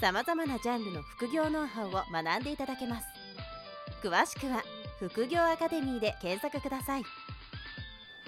さまざまなジャンルの副業ノウハウを学んでいただけます詳しくは副業アカデミーで検索ください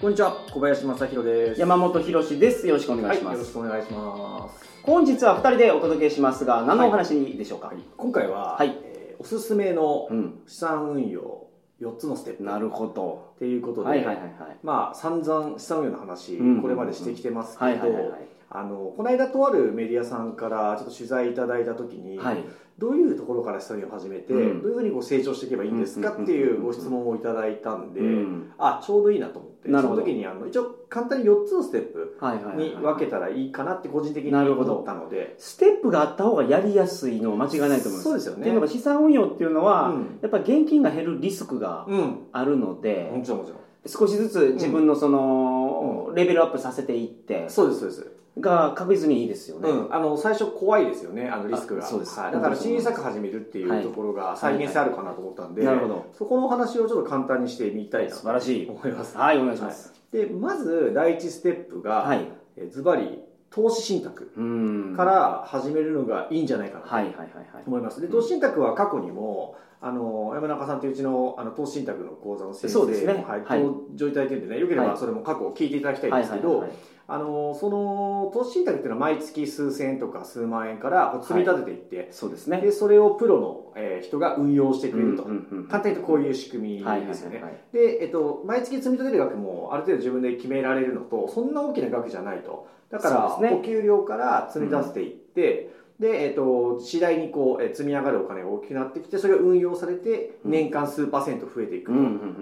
こんにちは、小林正弘です。山本博です。よろしくお願いしはい、よろます。しくお願いします。本日は二人でお届けしますが、何のお話でしょうか？はい今回は、はいえーおすすめのうん。資産運用4つのステップなるほど。っていうことで、はいはいはいはい。まあ散々資産運用の話、うんこれまでしてきてますけど。あのこの間とあるメディアさんからちょっと取材いただいた時に、はい。どういうところから資産運用を始めて、うんどういうふうにこう成長していけばいいんですかっていうご質問をいただいたんで、うんあちょうどいいなと思ってその時にあの一応簡単に4つのステップはいはいはいに分けたらいいかなって個人的に思ったので。ステップがあった方がやりやすいのは間違いないと思います。そうですよね。っていうのが資産運用っていうのは、うん。やっぱり現金が減るリスクがうんあるので、もちろんもちろん。少しずつ自分のその、レベルアップさせていって、そうですそうです、が確実にいいですよね。うん、あの最初怖いですよねあのリスクが。あそうです。はい、だから小さく始めるっていうところが再現性あるかなと思ったんで、なるほど。そこのお話をちょっと簡単にしてみたいな素晴らしい。と思います。はい、お願いします。でまず第一ステップが、はい。えズバリ投資信託うん。から始めるのがいいんじゃないかなとはいはいはいはい。思いますで投資信託は過去にもあの山中さんといううちのあの投資信託の講座の先生そうですねもはいはい登場いただいてるんでねよけれはいばそれも過去聞いていただきたいんはいですけど、はいはいはい。あのその投資信託っていうのは毎月数千円とか数万円から積み立てていって、そうですね。でそれをプロの、えー人が運用してくれると、うんうんうん簡単に言うとこういう仕組みはいはいですよね、はいはいで、えっと、毎月積み立てる額もある程度自分で決められるのとそんな大きな額じゃないと。だから、ね。お給料から積み立てていって、で、えっと、次第にこうえー積み上がるお金が大きくなってきてそれが運用されてうん。年間数パーセント増えていく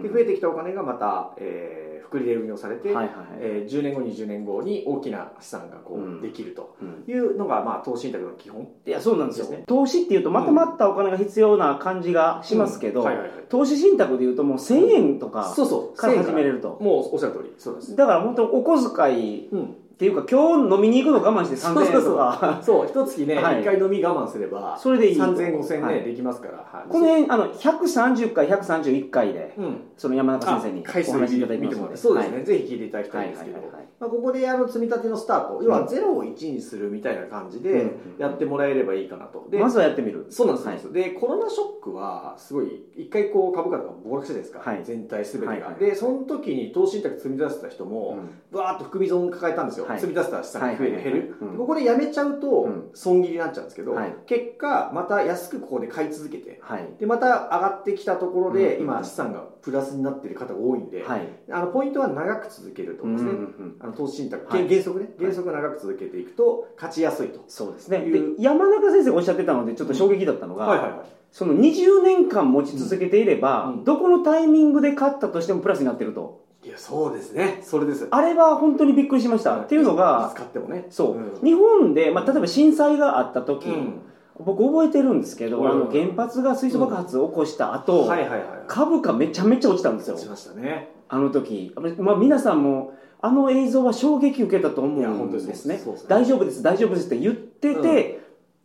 で増えてきたお金がまた、えー複利で運用されて、はいはいはい。えー10年後20年後に大きな資産がこう、うん。できるとうん。いうのが、まあ、投資信託の基本いや、そうなんですよ。ね投資っていうと、まとまったお金が必要な感じがしますけど、投資信託でいうともう1000円とかそうそう。から始めれると。もうおっしゃる通りそうです。だから本当お小遣いうんっていうか、今日飲みに行くの我慢して3000円とか、そう一月ね、一はい。回飲み我慢すればそれでいいと。3000、5000ね、はい。できますから、はい、この辺、あの、130回、131回で、うん、その山中先生にお話しいただきますので。見てもらって。そうですね、はい。ぜひ聞いていただきたいんですけど、まあ、ここであの積み立てのスタート、要は0を1にするみたいな感じでやってもらえればいいかなと。でまずはやってみる。そうなんです、はい。でコロナショックはすごい一回こう株価とか暴落したじゃないですか、はい。全体すべてが、はいはいでその時に投資信託積み立てた人も、バーッと含み損抱えたんですよ、はい積み立てた資産が増える、減る、ここでやめちゃうとうん。損切りになっちゃうんですけど、はい。結果また安くここで買い続けてはい。でまた上がってきたところで、うん今資産がプラスになっている方が多いんで、はい。あのポイントは長く続けると思うんですね、あの投資信託、はい。原則ね。原則長く続けていくと勝ちやすいと、そうですね。山中先生がおっしゃってたので、ちょっと衝撃だったのが、その20年間持ち続けていれば、どこのタイミングで買ったとしてもプラスになってると。そうですね。それです。あれは本当にびっくりしました。っていうのいがつ、買ってもね。そう、うん。日本で、まあ、例えば震災があった時、うん。僕覚えてるんですけど、はいあの原発が水素爆発を起こした後、はいはいはい株価めちゃめちゃ落ちたんですよ。しましたね。あの時。まあ、皆さんも、あの映像は衝撃受けたと思うんですね。大丈夫です、大丈夫ですって言ってて、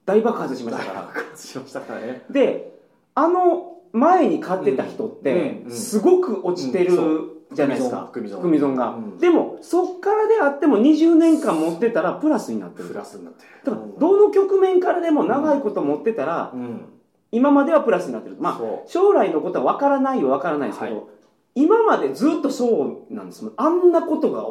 大爆発しましたから。爆発しましたからね。で、あの前に買ってた人っうんてう、ん。すごく落ちてるうんじゃないですか。含み損がうん。でも、そっからであっても20年間持ってたらプラスになってる。プラスになってるだから、どの局面からでも長いこと持ってたら、うん今まではプラスになってる。まあ、そ将来のことは分からないよ分からないですけど、はい今までずっとそうなんですもんあんなことが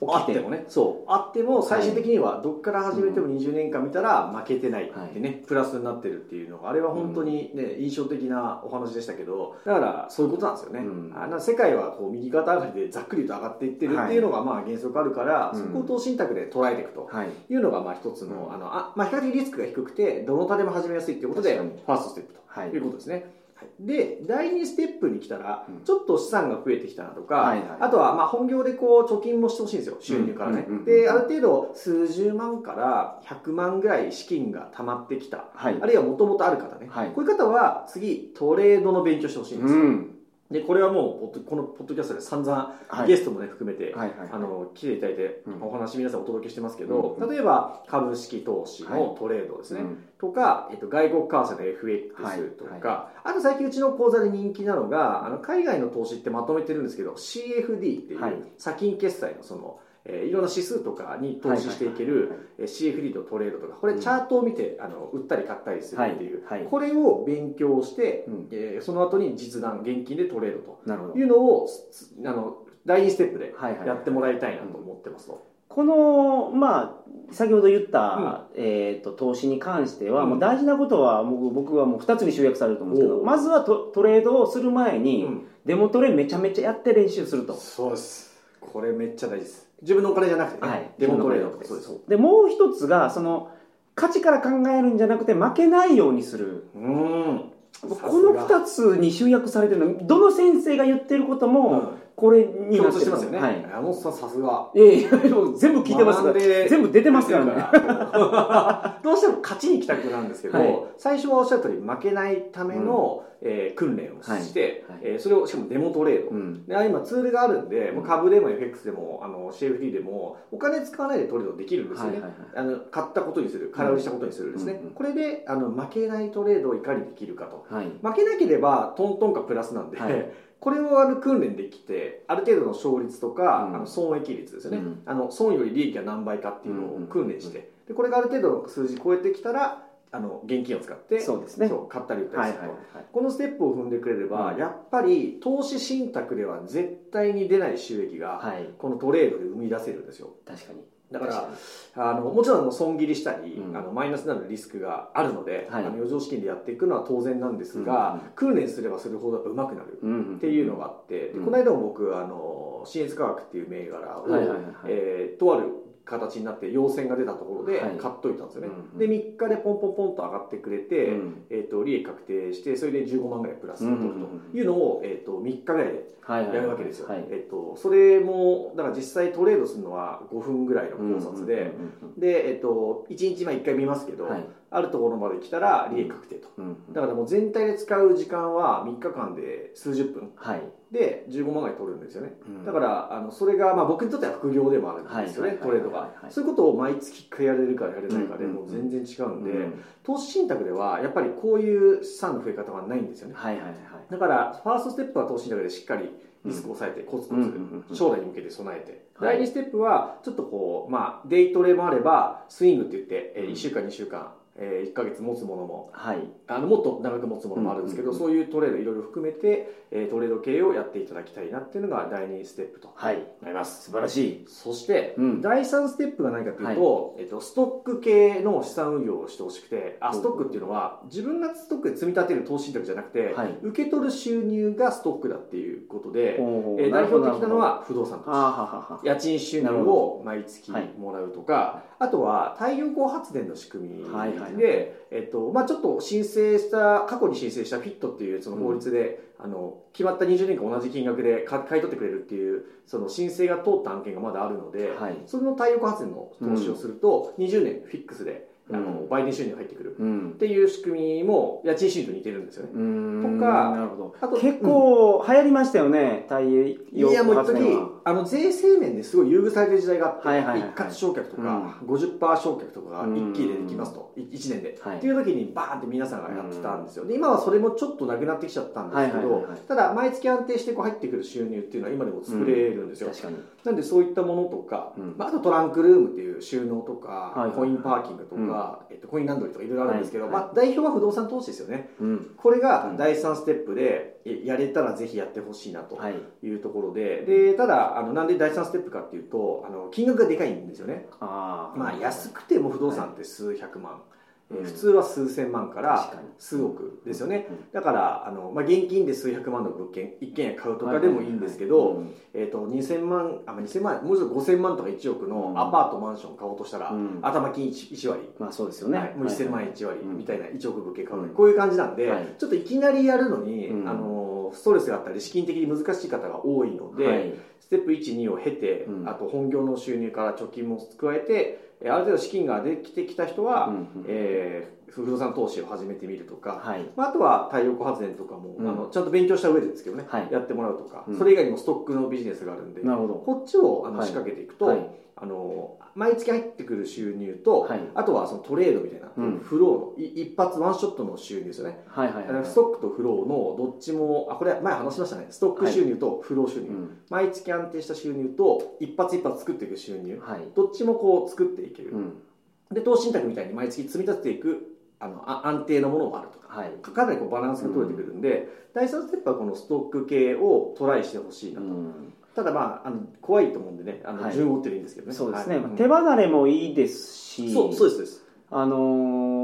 起きてうあっても。ねそう。あっても最終的にはどっから始めても20年間見たら負けてないってね、プラスになってるっていうのがあれは本当にね、印象的なお話でしたけどだからそういうことなんですよね、うん。あの世界はこう右肩上がりでざっくりと上がっていってるっていうのがまあ原則あるから、うん。そこを投資信託で捉えていくとはいいうのがまあ一つの,、うんあのあまあ、比較的リスクが低くてどの種でも始めやすいっていうことでファーストステップとはい。いうことですね。で第2ステップに来たらうん。ちょっと資産が増えてきたなとか、はいはい。あとはまあ本業でこう貯金もしてほしいんですよ収入からね、うんうんうん。である程度数十万から100万ぐらい資金が溜まってきた。はい。あるいはもともとある方ね、はい。こういう方は次トレードの勉強してほしいんですよ、うんでこれはもうポッドこのポッドキャストで散々はい。ゲストもね含めて、はいはい。あの来ていただいてうん。お話皆さんお届けしてますけど、うん。例えば株式投資のトレードですね、うん。とか、えっと、外国為替の FX とか、あと最近うちの講座で人気なのがあの海外の投資ってまとめてるんですけど CFD っていう、はい。先金決済のその、えーいろんな指数とかに投資していける、えー CFD とトレードとかこれチャートを見て、あの売ったり買ったりするっていう、はい。はい。これを勉強して、うん。えーその後に実弾現金でトレードというのをすあの第2ステップでやってもらいたいなと思ってますと。このまあ先ほど言った、えー、と投資に関しては、うん。もう大事なことは僕僕はもう2つに集約されると思うんですけどまずはトトレードをする前に、うん。デモトレめちゃめちゃやって練習すると、そうです。これめっちゃ大事です自分のお金じゃなくてね、はい、デモトレードでそうですでもう一つがその勝ちから考えるんじゃなくて負けないようにする。うん。この2つに集約されてるのどの先生が言ってることもこれに共なしてますよね、はい。山本さんさすが。いやいやもう全部聞いてますから全部出てますからね。ら どうしても勝ちに行きたくなるんですけど、はい。最初はおっしゃる通り負けないための、えー訓練をして、はい。はい。えーそれをしかもデモトレード、うん。で今ツールがあるんで、うん。株でも FX でもあの CFD でもお金使わないでトレードできるんですよね、あの買ったことにする空売りしたことにするですね、うんうん。これであの負けないトレードをいかにできるかと。はい。負けなければトントンかプラスなんで、はいこれをあの訓練できてある程度の勝率とか、うん。あの損益率ですよね、うん。あの損より利益が何倍かっていうのを訓練して、でこれがある程度の数字超えてきたらあの現金を使ってそうですね。買ったり売ったはいりすると、はいはい。このステップを踏んでくれれば、うん。やっぱり投資信託では絶対に出ない収益が、はい。このトレードで生み出せるんですよ。確かにだからあのもちろん損切りしたり、うん。あのマイナスになるリスクがあるので、はい。あの余剰資金でやっていくのは当然なんですが、訓練すればするほどやっぱ上手くなるうんうんっていうのがあって、でうんこの間も僕あの新越科学っていう銘柄を、はいはいはいはい。えーとある形になって陽線が出たところではい。買っといたんですよね、うんで3日でポンポンポンと上がってくれて、うん。えー、と利益確定してそれで15万ぐらいプラスを取るうんうんうんというのを、えー、と3日ぐらいではいはいやるわけですよ、はいえー、とそれもだから実際トレードするのは5分ぐらいの考察で、うんうんで、えっと、1日前1回見ますけど、うんはい。あるところまで来たら利益確定と、うんだからもう全体で使う時間は3日間で数十分。はいで15万ぐらい取るんですよね。うん。だからあのそれが、まあ、僕にとっては副業でもあるんですよね、はいトレードが、そういうことを毎月1回やれるかやれないかでうんもう全然違うんで、うん。投資信託ではやっぱりこういう資産の増え方はないんですよね。だからファーストステップは投資信託でしっかりリスクを抑えてコツコツ将来に向けて備えて、はい。第2ステップはちょっとこう、まあ、デイトレもあればスイングって言って、えーうん1週間2週間、え1ヶ月持つものもはい。あのもっと長く持つものもあるんですけど、そういうトレードいろいろ含めて、えートレード系をやっていただきたいなっていうのが第2ステップとはい。なります。素晴らしい。そして、うん。第3ステップが何かというと、えっと、ストック系の資産運用をしてほしくてあストックっていうのは自分がストックで積み立てる投資信託じゃなくて、はい。受け取る収入がストックだっていうことで、えー代表的なのるは不動産投資。家賃収入を毎月はい。もらうとか、あとは太陽光発電の仕組みで、はいはいえっとまあ、ちょっと申請した過去に申請したフィットっていうその法律で、あの決まった20年間同じ金額でか買い取ってくれるっていうその申請が通った案件がまだあるので、はい。その太陽光発電の投資をすると20年フィックスであのうん売電収入が入ってくる。うん。っていう仕組みも家賃収入と似てるんですよね。うーん。とか結構流行りましたよね太陽いやもう一時発電はあの税制面ですごい優遇されてる時代があって、はいはいはい。はい一括償却とか、50%償却とかが一気に出てきますと、1年で、はい。っていう時にバーンって皆さんがやってたんですよ。で今はそれもちょっとなくなってきちゃったんですけど、はいはいはいはい。ただ毎月安定してこう入ってくる収入っていうのは今でも作れるんですよ、確かに。なんでそういったものとか、うん。まあ、あとトランクルームっていう収納とか、はい。はいコインパーキングとか、えっと、コインランドリーとかいろいろあるんですけど、はい。はいまあ、代表は不動産投資ですよね。うん。これが第3ステップでえやれたらぜひやってほしいなとはい。いうところで。でただあのなんで第3ステップかっていうとあの金額がでかいんですよね。まあ安くても不動産って数百万、えー普通は数千万から数億ですよね、だからあの、まあ、現金で数百万の物件一軒家買うとかでもいいんですけど、えー、と2000万あまあ2000万もうちょっと5000万とか1億のアパートマンション買おうとしたら、うん。頭金 1, 1割。まあそうですよね、はい、もう1000万円1割うん。みたいな1億物件買うこういう感じなんで、はい。ちょっといきなりやるのに、うん。あのストレスがあったり資金的に難しい方が多いので、はい。ステップ12を経て、うん。あと本業の収入から貯金も加えてえーある程度資金ができてきた人は、うんうん。えー不動産投資を始めてみるとか、はい。まあ、あとは太陽光発電とかも、うん。あのちゃんと勉強した上でですけどね、はい。やってもらうとか、うん。それ以外にもストックのビジネスがあるんでなるほど。こっちをあのはい。仕掛けていくと、はい。あの毎月入ってくる収入と、はい。あとはそのトレードみたいな、うん。フローのい一発ワンショットの収入ですよね、はいはいはいストックとフローのどっちもあこれ前話しましたね。ストック収入とフロー収入、うん。毎月安定した収入と一発一発作っていく収入。はい。どっちもこう作っていける、うん。で投資信託みたいに毎月積み立てていくあのあ安定のものもあるとか。はい。かなりこうバランスが取れてくるんで、第3ステップはこのストック系をトライしてほしいなと、うん。ただまああの怖いと思うんでねあの、はい。順を追ってるいいんですけどね。そうですね、はい。まあ手離れもいいですしそうそうですです。あのー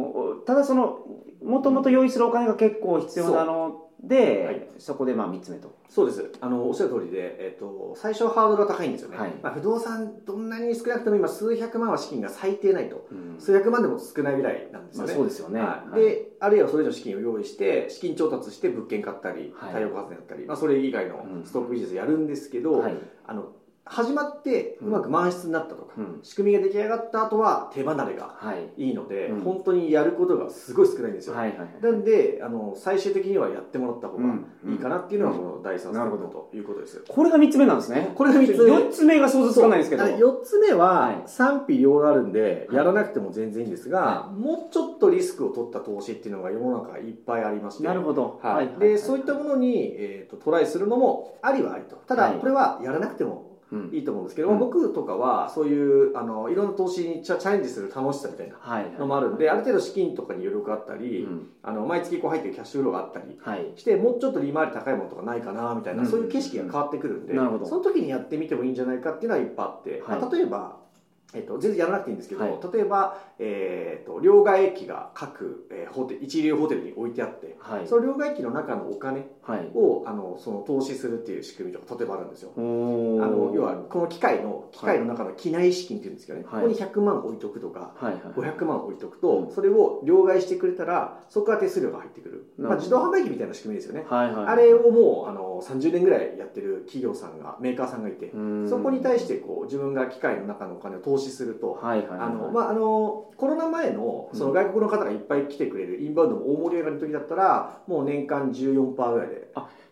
ただそのもともと用意するお金が結構必要なので、はい。そこでまあ3つ目と。そうです。あのおっしゃる通りで、えっと最初はハードルが高いんですよね、はい。まあ、不動産どんなに少なくとも今数百万は資金が最低ないと。うん。数百万でも少ないぐらいなんですまあよね、そうですよね、はい。はい。であるいはそれ以上資金を用意して資金調達して物件買ったりはい。太陽光発電だったり、まあ、それ以外のストックビジネスやるんですけど、はい。あの始まってうまく満室になったとか、うん。仕組みが出来上がった後は手離れがはい。いいので、うん。本当にやることがすごい少ないんですよ、はいはいはい。なんであの最終的にはやってもらった方がうん。いいかなっていうのがこの第3ステなるほど。ップということです、これが3つ目なんですね。これが3つ4つ目が想像つかないんですけど。4つ目ははい。賛否両論あるんで、やらなくても全然いいんですが、はもうちょっとリスクを取った投資っていうのが世の中いっぱいありまして。なるほど、はい。でそういったものに、えー、とトライするのもありはありと。ただはい。これはやらなくてもうんいいと思うんですけど、うん。僕とかはそういうあのいろんな投資にチャチャレンジする楽しさみたいなはい。のもあるんである程度資金とかに余力があったり、うん。あの毎月こう入ってるキャッシュフローがあったりはい。してもうちょっと利回り高いものとかないかなみたいな、うん。そういう景色が変わってくるんで、その時にやってみてもいいんじゃないかっていうのはいっぱいあって、はい。まあ例えば、えっと、全然やらなくていいんですけど、はい。例えば、えー、と両替機が各、えーホテル一流ホテルに置いてあってはい。その両替機の中のお金はい。をあのその投資するっていう仕組みとか例えばあるんですよ。あの要はこの機械の機械の中の機内資金っていうんですけどね、はい。ここに100万置いとくとかはいはい500万置いとくと、うん。それを両替してくれたらそこから手数料が入ってくる、まあ、自動販売機みたいな仕組みですよね、はいはいあれをもうあの30年ぐらいやってる企業さんがメーカーさんがいて、うん。そこに対してこう自分が機械の中のお金を投資すると、コロナ前のその外国の方がいっぱい来てくれるインバウンドも大盛り上がりの時だったらもう年間14%ぐらいで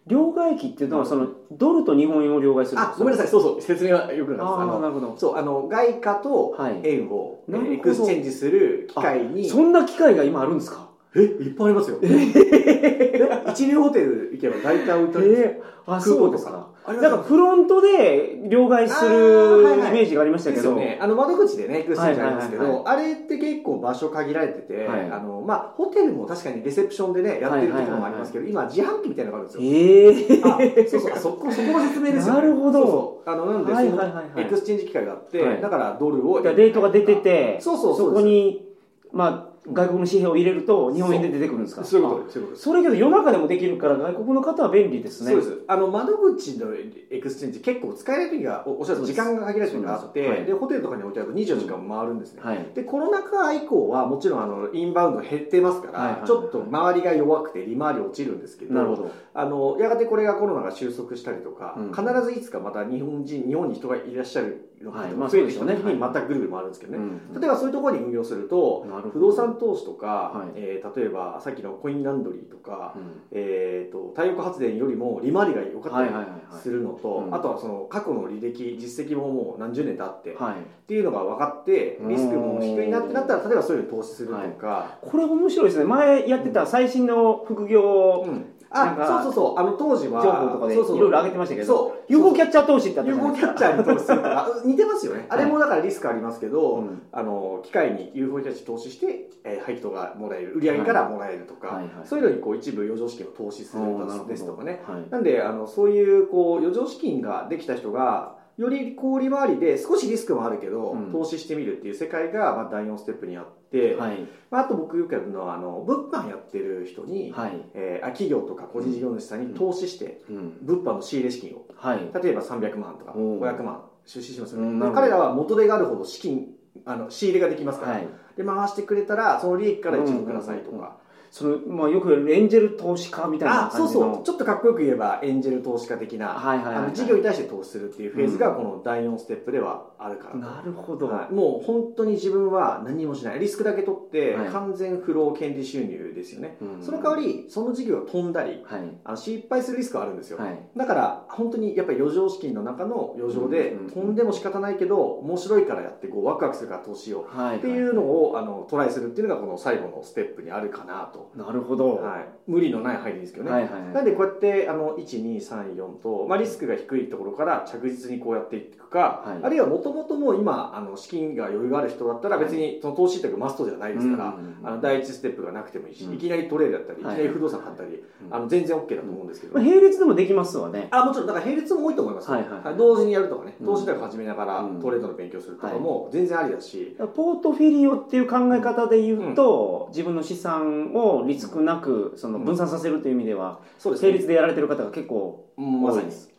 両替機っていうのはそのドルと日本円を両替するあごめんなさいそうそう説明はよくなかったあですあなるほど。そうあの外貨とはい円をエクスチェンジする機械にそんな機械が今あるんですか？えいっぱいありますよ。え一流ホテル行けば大体置いてあるんですよえー、あそうですか。あれなんかフロントで両替するイメージがありましたけど、ですよね、あの窓口でねエクスチェンジありますけど、はいはいあれって結構場所限られてて、はい。あのまあ、ホテルも確かにレセプションでねやってるところもありますけど、今自販機みたいなのがあるんですよ。ええあそうそうそこそこの説明ですよ、ね、なるほど。そうそう。あのなんで、はいそのはいはい。はいエクスチェンジ機械があって、はい。だからドルをデートが出ててそうそうそうこに、まあ、外国の紙幣を入れると日本円で出てくるんですか？そう。いうことですそういうことそれけど夜中でもできるから外国の方は便利ですね。そうです。あの窓口のエクスチェンジ結構使えない時がおおっしゃる時間が限られてる時があってで、はい。ホテルとかに置いてあると24時間回るんですね、はい。でコロナ禍以降はもちろんあのインバウンド減ってますから、はい。ちょっと回りが弱くて利回り落ちるんですけどなるほど。あのやがてこれがコロナが収束したりとか、うん。必ずいつかまた日本人日本に人がいらっしゃるのがはいまあ増えてきた時にまたぐるぐる回るんですけどね、うん。例えばそういうところに運用すると不動産投資とか、はい。えー例えばさっきのコインランドリーとか、うん。えー、と太陽光発電よりも利回りが良かったりはいはいはいはい。するのと、うん。あとはその過去の履歴実績ももう何十年経って、はい。っていうのが分かってリスクも低いなってなったら例えばそういうのに投資するとか、これ面白いですね。前やってた最新の副業あそうそうそう。あの当時は情報とかで。いそうそうろいろ上げてましたけど。そう。UFO キャッチャー投資ってあったじゃない UFO キャッチャーに投資するとか。似てますよね、あれもだからリスクありますけど、うんあの機械に UFO キャッチ投資して、えー配当がもらえる売り上げからもらえるとか、はいはい。はいそういうのにこう一部余剰資金を投資するですとかね。はい。なんであのそういうこう余剰資金ができた人がよりこう利回りで少しリスクもあるけど、うん。投資してみるっていう世界が、まあ、第4ステップにあって、て、はい。まあ、あと僕よくやるのはあの物販やってる人に、はい。えーあ企業とか個人事業主さんに投資して、うん。物販の仕入れ資金を。はい。例えば300万とかおー。500万出資しますよね、彼らは元手があるほど資金あの仕入れができますから、はい。で回してくれたらその利益から一部くださいとか、そのまあよく言われるエンジェル投資家みたいなあそう感じの。そうちょっとかっこよく言えばエンジェル投資家的な、はいはいはいはい。あの事業に対して投資するっていうフェーズがこの第4ステップではあるから。となるほど、はい。もう本当に自分は何もしない。リスクだけ取ってはい。完全不労権利収入ですよね、うん。その代わりその事業が飛んだりはい。あの失敗するリスクはあるんですよ、はい。だから本当にやっぱり余剰資金の中の余剰でうんうん飛んでも仕方ないけど面白いからやってこうワクワクするから投資を。はい。っていうのをあのトライするっていうのがこの最後のステップにあるかなと、なるほど、はい、無理のない範囲ですけどね、はいはいはい。なんでこうやってあの1234と、まあ、リスクが低いところから着実にこうやっていくか、はい。あるいはもともともう今あの資金が余裕がある人だったら別にその投資信託マストじゃないですから、あの第一ステップがなくてもいいし、うん。いきなりトレードやったり、い、きはいなり不動産買ったり、うんあの全然 OK だと思うんですけど、まあ、並列でもできますわね。あもちろんだから並列も多いと思います。よ、はいはい。はい。同時にやるとかねうん。投資信託始めながらうん。トレードの勉強するとかも全然ありだし、ポートフィリオっていう考え方で言うと、自分の資産をリスクなくその分散させるという意味では、そうですね。並列でやられてる方が結構多いです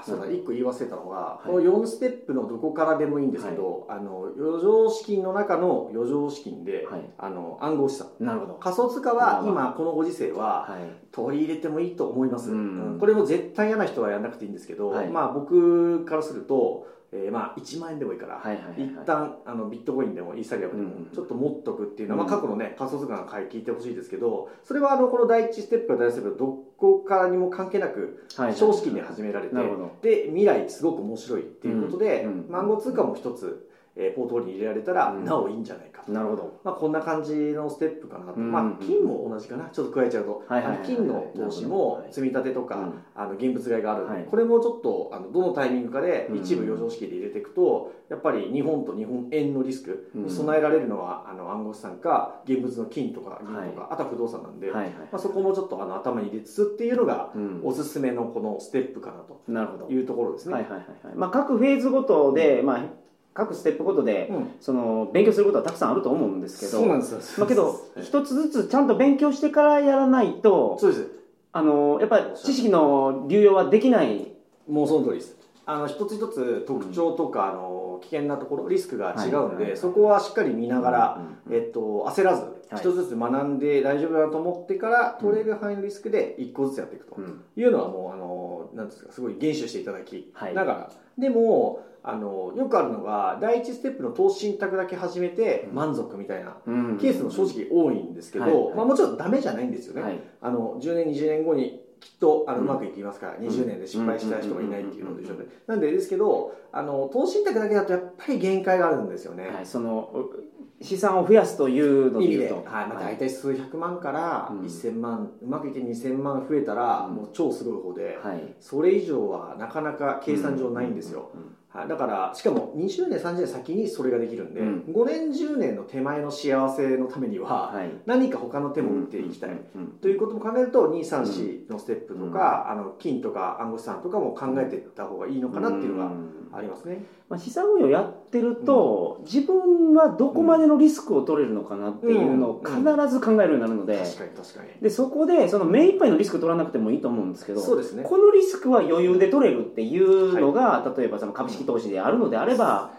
あそうだ1個言い忘れたのが、い。この4ステップのどこからでもいいんですけど、あの余剰資金の中の余剰資金で、はい。あの暗号資産。なるほど。仮想通貨は今このご時世ははい。取り入れてもいいと思います、うん。うん。これも絶対嫌な人はやらなくていいんですけど、はい。まあ僕からすると、えーまあ1万円でもいいから、はいはいはいはい。一旦あのビットコインでもイーサリアムでもうんちょっと持っとくっていうのは、うん。まあ、過去のね仮想通貨の回聞いてほしいですけどそれはあのこの第一ステップや第一ステップどこからにも関係なくはい。はい少資金で始められて、なるほど。で未来すごく面白いっていうことで、うんうん。マンゴー通貨も一つ、えーポートフォリオに入れられたら、うん。なおいいんじゃないかと、なるほど。まあ、こんな感じのステップかなと、うんまあ、金も同じかな。ちょっと加えちゃうと、はいはいはい金の投資も積み立てとか、うん。あの現物買いがある。はい。これもちょっとあのどのタイミングかでうん。一部余剰資金で入れていくと、やっぱり日本と日本円のリスクに備えられるのは、あの暗号資産か現物の金とか銀とか、あとは不動産なんで、はいはい。まあ、そこもちょっとあの頭に入れつつっていうのがうん。おすすめのこのステップかなと。なるほど。いうところですね。はいはいはいはい。まあ、各フェーズごとで、まあ、各ステップごとで、うん。その勉強することはたくさんあると思うんですけどそうなんです。よ。まあ、けど一つずつちゃんと勉強してからやらないとそうです。あのやっぱり知識の流用はできない。もうその通りです。あの一つ一つ特徴とか、あの危険なところリスクが違うんで、はい。はいはいそこはしっかり見ながら、うん。えっと、焦らずい。一つずつ学んで大丈夫だと思ってから取れる範囲のリスクで一個ずつやっていくとうん。いうのはもうあのなんですかすごい厳守していただきはい。ながら、でもあのよくあるのが第一ステップの投資信託だけ始めて満足みたいなうん。ケースも正直多いんですけど、まあ、もちろんダメじゃないんですよね、はい。あの10年20年後にきっとあのううんまくいきますから、20年で失敗した人がいないっていうのと一緒でなんでですけどあの投資信託だけだとやっぱり限界があるんですよね、はい、そのう資産を増やすというので意味で、言うとはい。まあ、大体数百万からうん。1000万、うまくいって2000万増えたら、うん。もう超すごい方で、はい。それ以上はなかなか計算上ないんですよ、うんうんはい、だからしかも20年30年先にそれができるんで、うん。5年10年の手前の幸せのためには、はい。何か他の手も打っていきたい、うんうんということも考えると234のステップとか、あの金とか暗号資産とかも考えていった方がいいのかなっていうのがん。ありますね。まあ、資産運用やってると、自分はどこまでのリスクを取れるのかなっていうのを必ず考えるようになるので,、確かに確かに。でそこでその目いっぱいのリスク取らなくてもいいと思うんですけどそうですね。このリスクは余裕で取れるっていうのが、例えばその株式投資であるのであれば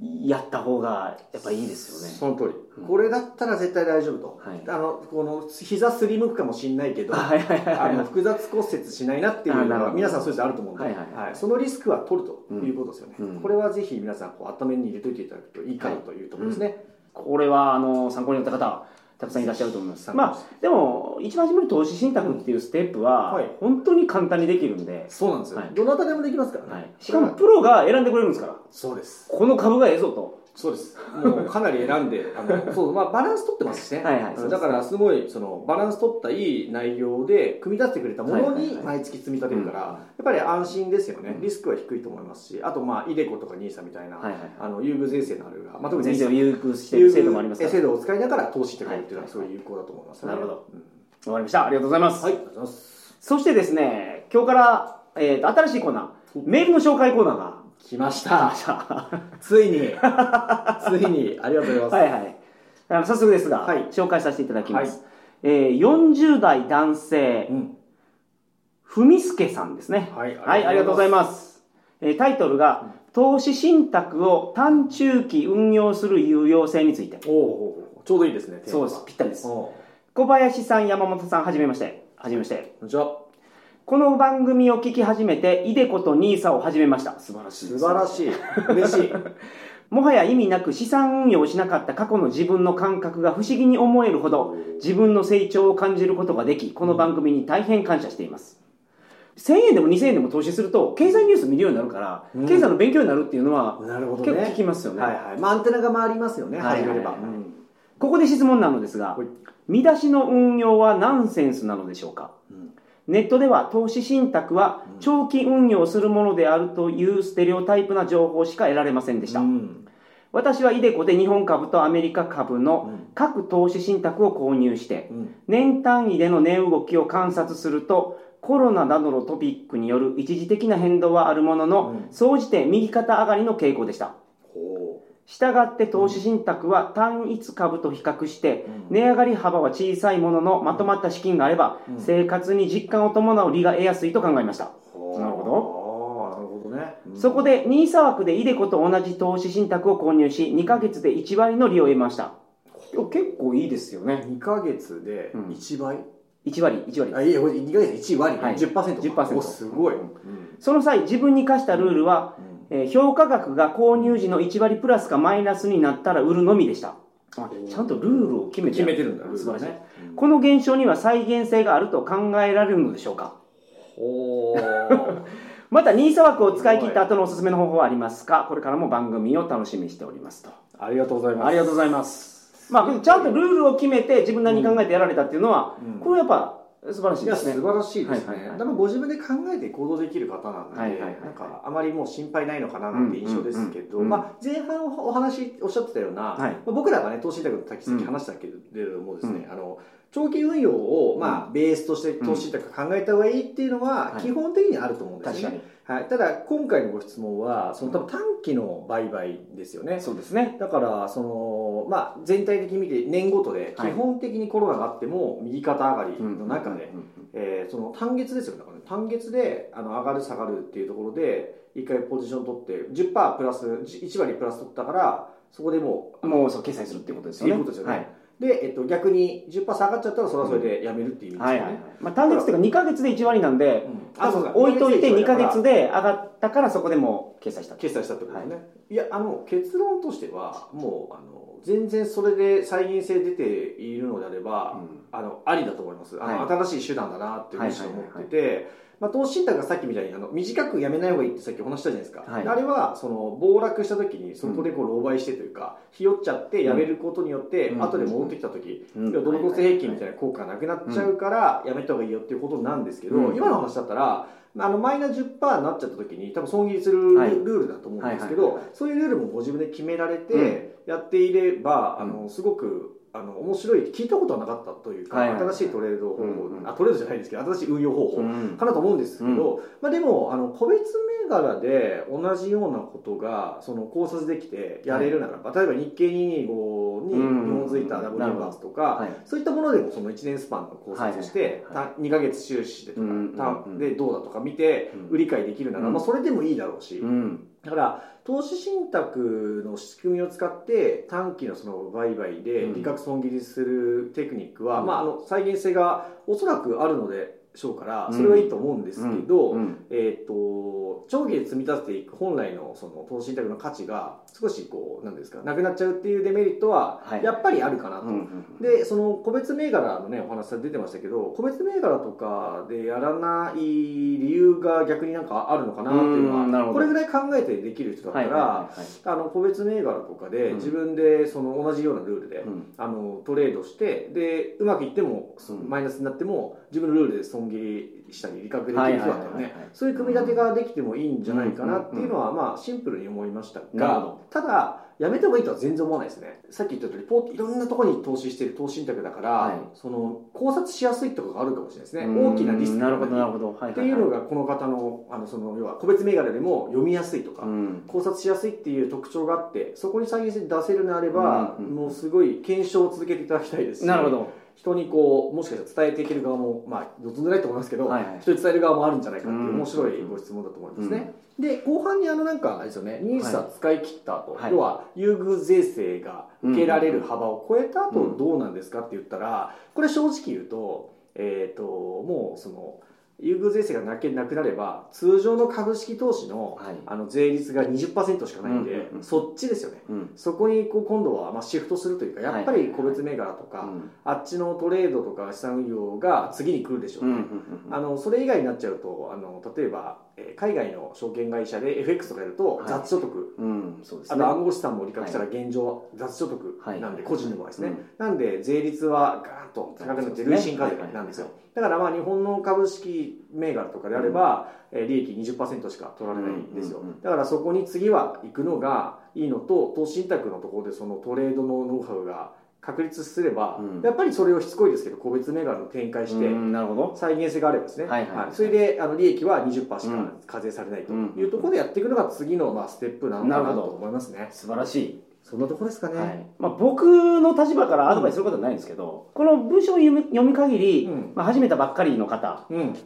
やった方がやっぱりいいですよね。その通り、うん。これだったら絶対大丈夫と、はい。あのこの膝すりむくかもしれないけど、はいはいはいはい。あの複雑骨折しないなっていうのは皆さんそういう人あると思うんで、はいはいはい。そのリスクは取るということですよね、うん。これはぜひ皆さんこう頭に入れといていただくといいかなというところですね、これはあの参考になった方たくさんいらっしゃると思います。まあでも一番初めに投資信託っていうステップははい。本当に簡単にできるんで、そうなんですよ、はい。どなたでもできますからね、はい、しかもプロが選んでくれるんですから。そうです。この株がええぞと。そうです。もうかなり選んで あのそう、まあ、バランス取ってますしね。はいはいだからすごいそのバランス取ったいい内容で組み立ててくれたものに毎月積み立てるから、やっぱり安心ですよね。リスクは低いと思いますしあとまあイデコとか NISA みたいな、はいはいあの優遇税制のあるが、まあ、特に先生を優遇している制度もありますから。制度を使いながら投資って書いていうのはすごい有効だと思います、なるほど。うん。わかりました。ありがとうございます。はいありがとうございます。そしてですね、今日から、えーと新しいコーナー、メールの紹介コーナーが来ました。ついに。ついに。ありがとうございます、はいはい。あの早速ですが、はい。紹介させていただきます、えー40代男性うん。ふみすけさんですね。はいはいありがとうございます、えータイトルが、投資信託を短中期運用する有用性について。おおおちょうどいいですねそうです。ぴったりです。お小林さん山本さんはじめまして。はじめまして。こんにちはこの番組を聞き始めてイデコとニーサを始めました。素晴らしい。素晴らしい。嬉しい。もはや意味なく資産運用をしなかった過去の自分の感覚が不思議に思えるほど自分の成長を感じることができこの番組に大変感謝しています、1000円でも2000円でも投資すると経済ニュース見るようになるから、うん。経済の勉強になるっていうのはなるほど結構聞ねきますよね、はいはい。まあアンテナが回りますよねはい始めれば。はいここで質問なのですがはい。見出しの運用はナンセンスなのでしょうか？うんネットでは投資信託はうん。長期運用するものであるというステレオタイプな情報しか得られませんでした、うん。私はイデコで日本株とアメリカ株のうん。各投資信託を購入してうん。年単位での値動きを観察するとコロナなどのトピックによる一時的な変動はあるもののうん。総じて右肩上がりの傾向でした。ほしたがって投資信託は単一株と比較してうん。値上がり幅は小さいもののまとまった資金があればうん。生活に実感を伴う利が得やすいと考えました。う。なるほど。なるほどね。うん。そこで NISA 枠でイデコと同じ投資信託を購入し2ヶ月で1割の利を得ました。結構いいですよね。2ヶ月でうん。1倍？1割1割。あいいよ2ヶ月で1割はい。10%か。10%おすごい。うん。うん。その際自分に課したルールは、うんえー評価額が購入時の1割プラスかマイナスになったら売るのみでした。あちゃんとルールを決めて決めてるんだ。素晴らしい、ねこの現象には再現性があると考えられるのでしょうか？おー。また NISA 枠を使い切った後のおすすめの方法はありますか？これからも番組を楽しみにしておりますと。ありがとうございます。ありがとうございます。まあちゃんとルールを決めて自分なりに考えてやられたっていうのは、うん。これやっぱ素晴らしいですね。素晴らしいですね、でもご自分で考えて行動できる方なんで、なんかあまりもう心配ないのかななんて印象ですけど、うんうんうんまあ、前半おお話おっしゃってたような、はい。まあ僕らがね投資信託の先々話したけれどもですね、あの長期運用を、まあ、ベースとして投資信託考えた方がいいっていうのははい。基本的にはあると思うんですね、にはい、ただ今回のご質問はその多分短期の売買ですよね。そうですね。だからその、まあ、全体的に見て年ごとで基はい。本的にコロナがあっても右肩上がりの中で、単月ですよだからね単月であの上がる下がるっていうところで一回ポジション取って10%プラス1割プラス取ったからそこでもうもうそう決済するっていうことですよね。いうことですよね。はいで、えっと、逆に10%下がっちゃったらそれはそれでやめるっていう意味ですはいはいよね、まあ、単月っていうか2ヶ月で1割なんで、うん。あそうだ置いといて2ヶ月でで上がったからそこでもう決済した。決済したってことですね、い、やあの結論としてはもうあの全然それで再現性出ているのであれば、あのありだと思います。あの、は新しい手段だなっていうふうに思はいはいってて、まあ、投資信託がさっきみたいにあの短くやめない方がいいってさっきお話ししたじゃないですか、はい。であれはその暴落した時にそこでこう狼狽してというか、ひよっちゃってやめることによって、うん。後で戻ってきた時、うん。いやドルコス平均みたいな効果がなくなっちゃうからやめた方がいいよっていうことなんですけど、うん。今の話だったらあのマイナ10%になっちゃった時に多分損切りするル,、ールだと思うんですけど、そういうルールもご自分で決められうん。てやっていれば、あのすごくあの面白い聞いたことはなかったというか、はいはいはい。新しいトレード方法、うんうん。あトレードじゃないですけど新しい運用方法。うん。かなと思うんですけど、まあ、でもあの個別銘柄で同じようなことがその考察できてやれるならば、例えば日経225に日うん。本ツイッターダブルインバースとか、はい。そういったものでもその1年スパンの考察して、はいはいた2ヶ月収支でとか、うんたうんでどうだとか見てうん。売り買いできるなら、うん。まあ、それでもいいだろうし、うんだから投資信託の仕組みを使って短期のその売買でうん。利確損切りするテクニックは、うん。まあ、あの再現性がおそらくあるのでしょうからそれはいいと思うんですけど、うん。えー、と長期で積み立てていく本来のその投資信託の価値が少しこうなんですかなくなっちゃうっていうデメリットははい。やっぱりあるかなと。うんでその個別銘柄のねお話さ出てましたけど個別銘柄とかでやらない理由が逆になんかあるのかなっていうのはこれぐらい考えてできる人だったら、あの個別銘柄とかでうん。自分でその同じようなルールで、うん。あのトレードしてでうまくいってもうん。マイナスになっても自分のルールで損切りしたり理覚できる人だったらねはいはいはいはい。そういう組み立てができてもいいんじゃないかなっていうのはまあシンプルに思いましたがただやめてもいいとは全然思わないですね。さっき言った通りいろんなところに投資している投資信託だから、はい。その考察しやすいとかがあるかもしれないですね。うん。大きなリスクなるほどなるっほど、はいていうのがこの方のあのその要は個別銘柄でも読みやすいとか、うん。考察しやすいっていう特徴があってそこに再現性出せるのであれば、うんうん。もうすごい検証を続けていただきたいですし。なるほど人にこうもしかしたら伝えていける側もまあ望んでないと思いますけど、はいはい。人に伝える側もあるんじゃないかっていううん。面白いご質問だと思いますね、で後半にあのなんかあれですよね NISA 使い切った後、はい。要は優遇税制が受けられる幅を超えた後うん。どうなんですかって言ったらこれ正直言うと,、えー、ともうその優遇税制がなけなくなれば通常の株式投資のはい。あの税率が20%しかないんで、そっちですよね。うん。そこにこう今度はまあシフトするというかやっぱり個別銘柄とか、うん。あっちのトレードとか資産運用が次に来るでしょうね、あのそれ以外になっちゃうとあの例えば、えー海外の証券会社で FX とかやるとはい。雑所得、うんそうですね。あと暗号資産も利確したら現状雑所得なんで、個人の場合ですね、なんで税率はガーンと高くなって累進課税なんですよ、だからまあ日本の株式銘柄とかであれば、えー利益20%しか取られないんですよ、うんうんうんだからそこに次は行くのがいいのと投資信託のところでそのトレードのノウハウが確立すれば、うん。やっぱりそれをしつこいですけど個別銘柄の展開して、うんなるほど。再現性があればですね、はいはい。それであの利益は20%しうん。か課税されないとうん。いうところでやっていくのが次のまあステップなのかなと思いますね。素晴らしい。そんなところですかね、はい。まあ、僕の立場からアドバイスすることはないんですけど、この文章を読み読み限り、うん。まあ、始めたばっかりの方うん。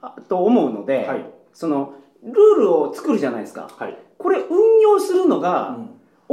あと思うので、はい。そのルールを作るじゃないですか。はい、これ運用するのが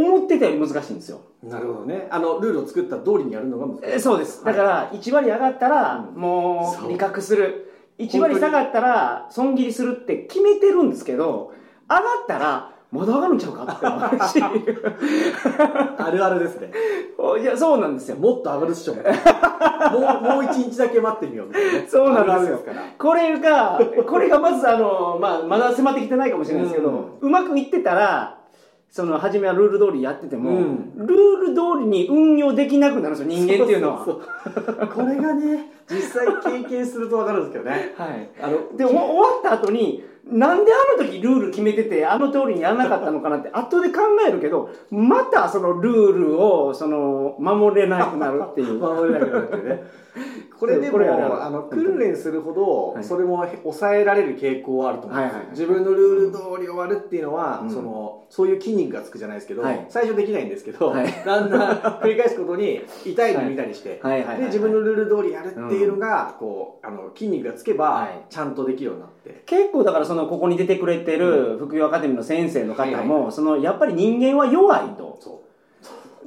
思ってたより難しいんですよ、なるほどね。あのルールを作った通りにやるのが難しい。えそうです。だから1割上がったらもう利確する。1割下がったら損切りするって決めてるんですけど上がったらまだ上がるんちゃうか？って思うし。あるあるですね。いやそうなんですよ。もっと上がるっしょ。もうもう一日だけ待ってみようみたいなね。そうなんですよ。これが、これがまずあの、まあ、まだ迫ってきてないかもしれないですけど、うまくいってたら、その、初めはルール通りやってても、うんルール通りに運用できなくなるんですよ、人間っていうのは。これがね実際経験すると分かるんですけどねはい。あので、お終わった後に、なんであの時ルール決めてて、あの通りにやらなかったのかなって、後で考えるけど、またそのルールを、その、守れなくなるっていう。守れなくなってね。これでもあの訓練するほどはい。それも抑えられる傾向はあると思う自分のルール通り終わるっていうのは、うん。そのそういう筋肉がつくじゃないですけど、はい。最初できないんですけど、はい。だんだん繰り返すことに痛いの見たりして、で自分のルール通りやるっていうのが、こうあの筋肉がつけば、はい。ちゃんとできるようになって結構だからそのここに出てくれてる副業アカデミーの先生の方もそのやっぱり人間は弱いと。そ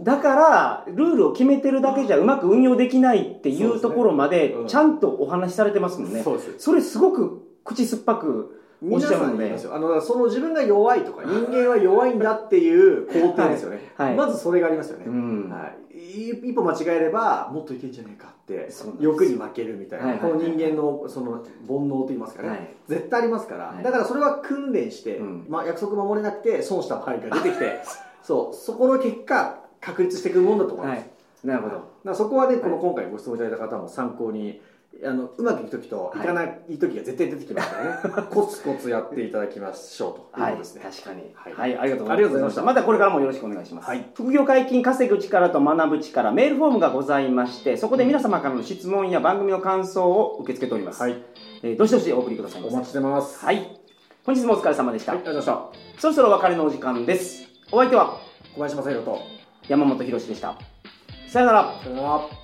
だからルールを決めてるだけじゃうまく運用できないっていうところまでうん。ちゃんとお話しされてますもんね。それすごく口酸っぱくおっ皆さしゃるのであのその自分が弱いとか人間は弱いんだっていう肯定ですよね、はい。はい。まずそれがありますよね、うん。はい、い一歩間違えればもっといけんじゃねえかって欲に負けるみたいな、はいはいはいこの人間のその煩悩といいますかね、はい。絶対ありますから、はい。だからそれは訓練して、うん。まあ、約束守れなくて損した場合が出てきて そう。そこの結果確立していくもんだと思います、はい。なるほど。そこはね、このはい今回ご質問いただいた方も参考にあのうまくいく時といかない時が絶対出てきますからね、コツコツやっていただきましょうというはいことですね、確かに。はい。はい、ありがとうございました。またこれからもよろしくお願いします、はい。副業解禁稼ぐ力と学ぶ力メールフォームがございましてそこで皆様からの質問や番組の感想を受け付けております、はい、えーどしどしお送りくださいお待ちしてます。はい。本日もお疲れ様でした、はい、ありがとうございましそろそろお別れのお時間です。お相手はた小林正宏と。山本博史でした。さよなら。さよなら